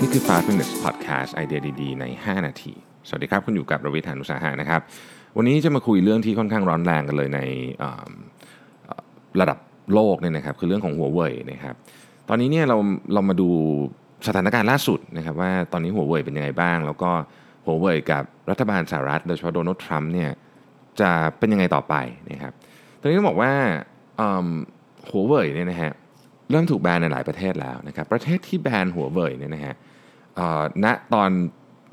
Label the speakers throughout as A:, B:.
A: นี่คือ 5 minutes podcast ไอเดียดีๆ ใน 5 นาที สวัสดีครับ คุณอยู่กับรวิทยานุสาหะนะครับ วันนี้จะมาคุยเรื่องที่ค่อนข้างร้อนแรงกันเลยในระดับโลกเนี่ยนะครับ คือเรื่องของหัวเว่ยนะครับ ตอนนี้เนี่ยเราเรามาดูสถานการณ์ล่าสุดนะครับว่าตอนนี้หัวเว่ยเป็นยังไงบ้าง แล้วก็หัวเว่ยกับรัฐบาลสหรัฐโดยเฉพาะโดนัลด์ทรัมป์เนี่ยจะเป็นยังไงต่อไปนะครับ ตอนนี้ต้องบอกว่าหัวเว่ยเนี่ยนะฮะเเริ่มถูกแบนในหลายประเทศแล้วนะครับประเทศที่แบนหัวเว่ยเนี่ยนะฮะณตอน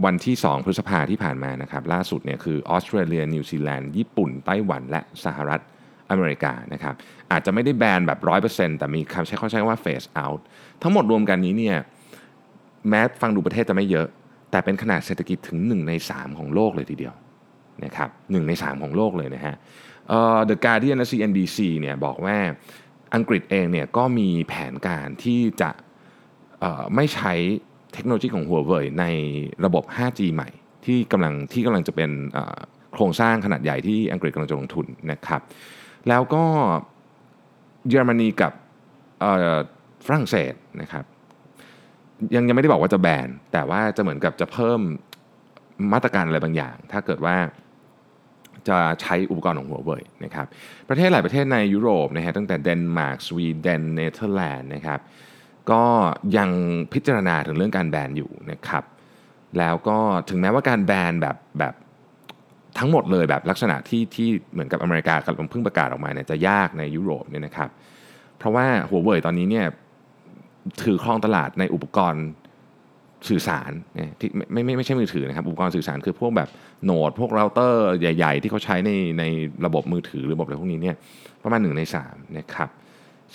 A: วันที่ 2 พฤษภาที่ผ่านมานะครับล่าสุดเนี่ยคือออสเตรเลียนิวซีแลนด์ญี่ปุ่น ไต้หวัน และสหรัฐอเมริกานะครับอาจจะไม่ได้แบนแบบ 100%แต่มีคำใช้เขาใช้ว่า phase out ทั้งหมดรวมกันนี้เนี่ยแม้ฟังดูประเทศจะไม่เยอะ แต่เป็นขนาดเศรษฐกิจถึง 1 ใน 3 ของโลกเลยทีเดียวนะครับหใน 3 ของโลกเลยนะฮะเอ่อ The Guardian และ CNBC เนี่ยบอกว่า อังกฤษเองเนี่ยก็มีแผนการที่จะไม่ใช้เทคโนโลยีของหัวเว่ยในระบบ 5G ใหม่ ที่กำลังที่กำลังจะเป็นโครงสร้างขนาดใหญ่ที่อังกฤษกำลังจะลงทุนนะครับ แล้วก็เยอรมนีกับฝรั่งเศสนะครับยังยังไม่ได้บอกว่าจะแบน แต่ว่าจะเหมือนกับจะเพิ่มมาตรการอะไรบางอย่าง ถ้าเกิดว่า จะใช้อุปกรณ์ของหัวเว่ยนะครับประเทศหลายประเทศในยุโรปนะฮะตั้งแต่เดนมาร์กสวีเดนเนเธอร์แลนด์นะครับก็ยังพิจารณาถึงเรื่องการแบนอยู่นะครับแล้วก็ถึงแม้ว่าการแบนแบบแบบทั้งหมดเลยแบบลักษณะที่ที่เหมือนกับอเมริกากำลังเพิ่งประกาศออกมาเนี่ยจะยากในยุโรปเนี่ยนะครับเพราะว่าหัวเว่ยตอนนี้เนี่ยถือครองตลาดในอุปกรณ์ สื่อสารเนี่ยที่ไม่ไม่ไม่ใช่มือถือนะครับอุปกรณ์สื่อสารคือพวกแบบโหนดพวกเราเตอร์ใหญ่ ๆ ที่เขาใช้ในในระบบมือถือหรือระบบอะไรพวกนี้เนี่ยประมาณหนึ่งในสามนะครับ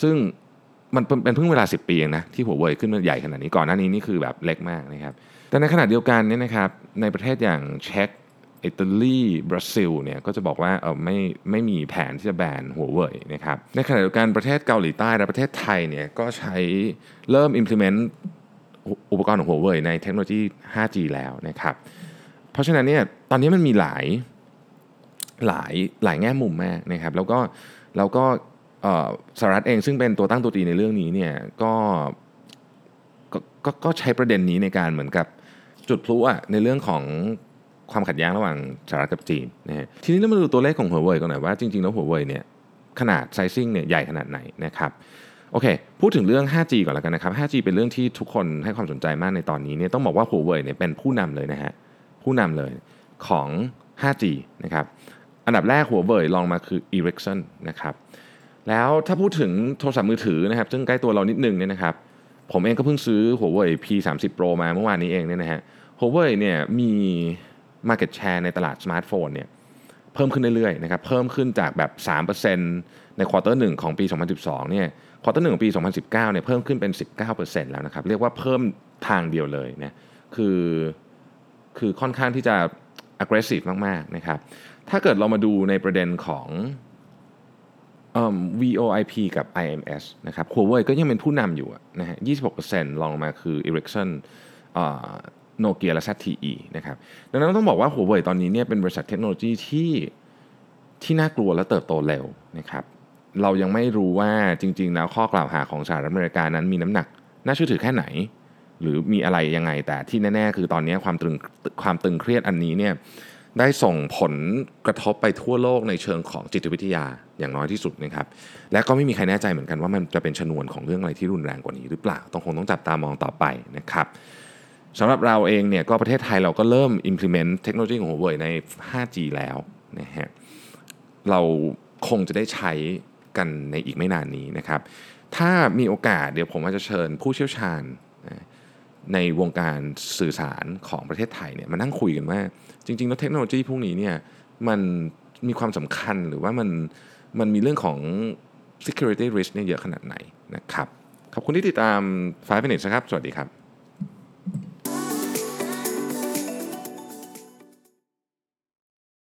A: ซึ่งมันเป็นเป็นเพิ่งเวลา 10 ปีเองนะที่หัวเว่ยขึ้นมาใหญ่ขนาดนี้ก่อนหน้านี้นี่คือแบบเล็กมากนะครับแต่ในขณะเดียวกันเนี่ยนะครับในประเทศอย่างเช็กอิตาลีบราซิลเนี่ยก็จะบอกว่าเออไม่ไม่มีแผนที่จะแบนหัวเว่ยนะครับในขณะเดียวกันประเทศเกาหลีใต้และประเทศไทยเนี่ยก็ใช้เริ่ม implement อุปกรณ์ของหัวเว่ยในเทคโนโลยี 5G แล้วนะครับ เพราะฉะนั้นเนี่ยตอนนี้มันมีหลายหลายหลายแง่มุมมากนะครับ แล้วก็แล้วก็สหรัฐเองซึ่งเป็นตัวตั้งตัวตีในเรื่องนี้เนี่ยก็ก็ก็ก็ใช้ประเด็นนี้ในการเหมือนกับจุดพลุอะในเรื่องของความขัดแย้งระหว่างสหรัฐกับจีนนะฮะทีนี้เรามาดูตัวเลขของหัวเว่ยกันหน่อยว่าจริงๆแล้วหัวเว่ยเนี่ยขนาด sizing เนี่ยใหญ่ขนาดไหนนะครับ โอเค พูดถึงเรื่อง 5G ก่อนแล้วกันนะครับ 5G เป็นเรื่องที่ทุกคนให้ความสนใจมากในตอนนี้เนี่ยต้องบอกว่า Huawei เนี่ยเป็นผู้นำเลยนะฮะ ผู้นำเลยของ 5G นะครับ อันดับแรก Huawei รองมาคือ Ericsson นะครับ แล้วถ้าพูดถึงโทรศัพท์มือถือนะครับ ซึ่งใกล้ตัวเรานิดนึงเนี่ยนะครับ ผมเองก็เพิ่งซื้อ Huawei P30 Pro มาเมื่อวานนี้เองเนี่ยนะฮะ Huawei เนี่ยมี market share ในตลาดสมาร์ทโฟนเนี่ยเพิ่มขึ้นเรื่อยๆนะครับ เพิ่มขึ้นจากแบบ 3%ใน quarter หนึ่งของปี 2012เนี่ย quarter หนึ่งของปี 2019เนี่ยเพิ่มขึ้นเป็น 19%แล้วนะครับ เรียกว่าเพิ่มทางเดียวเลยนะคือคือค่อนข้างที่จะ aggressive มากๆนะครับ ถ้าเกิดเรามาดูในประเด็นของออ VoIP กับ IMS นะครับ Huawei ก็ยังเป็นผู้นำอยู่อะนะฮะ 26%รองลงมาคือ Ericsson โนเกียและ ZTE นะครับ ดังนั้นต้องบอกว่า Huawei ตอนนี้เนี่ยเป็นบริษัทเทคโนโลยีที่ที่น่ากลัวและเติบโตเร็วนะครับ เรายังไม่รู้ว่าจริง ๆ แล้วข้อกล่าวหาของสหรัฐอเมริกานั้นมีน้ำหนัก น่าเชื่อถือแค่ไหน หรือมีอะไรยังไง แต่ที่แน่ ๆ คือตอนนี้ความตึงความตึงเครียดอันนี้เนี่ยได้ส่งผลกระทบไปทั่วโลกในเชิงของจิตวิทยาอย่างน้อยที่สุดนะครับ และก็ไม่มีใครแน่ใจเหมือนกันว่ามันจะเป็นชนวนของเรื่องอะไรที่รุนแรงกว่านี้หรือเปล่า ต้องคงต้องจับตามองต่อไปนะครับสำหรับเราเองเนี่ยก็ประเทศไทยเราก็เริ่ม implement เทคโนโลยีของ Huawei ใน 5G แล้วนะฮะเราคงจะได้ใช้ กันในอีกไม่นานนี้นะครับ ถ้ามีโอกาสเดี๋ยวผมอาจจะเชิญผู้เชี่ยวชาญในวงการสื่อสารของประเทศไทยเนี่ยมานั่งคุยกันว่า จริงๆแล้วเทคโนโลยีพวกนี้เนี่ยมันมีความสำคัญหรือว่ามันมันมีเรื่องของ security risk เนี่ยเยอะขนาดไหนนะครับ ขอบคุณที่ติดตาม 5 minutes นะครับ สวัสดีครับ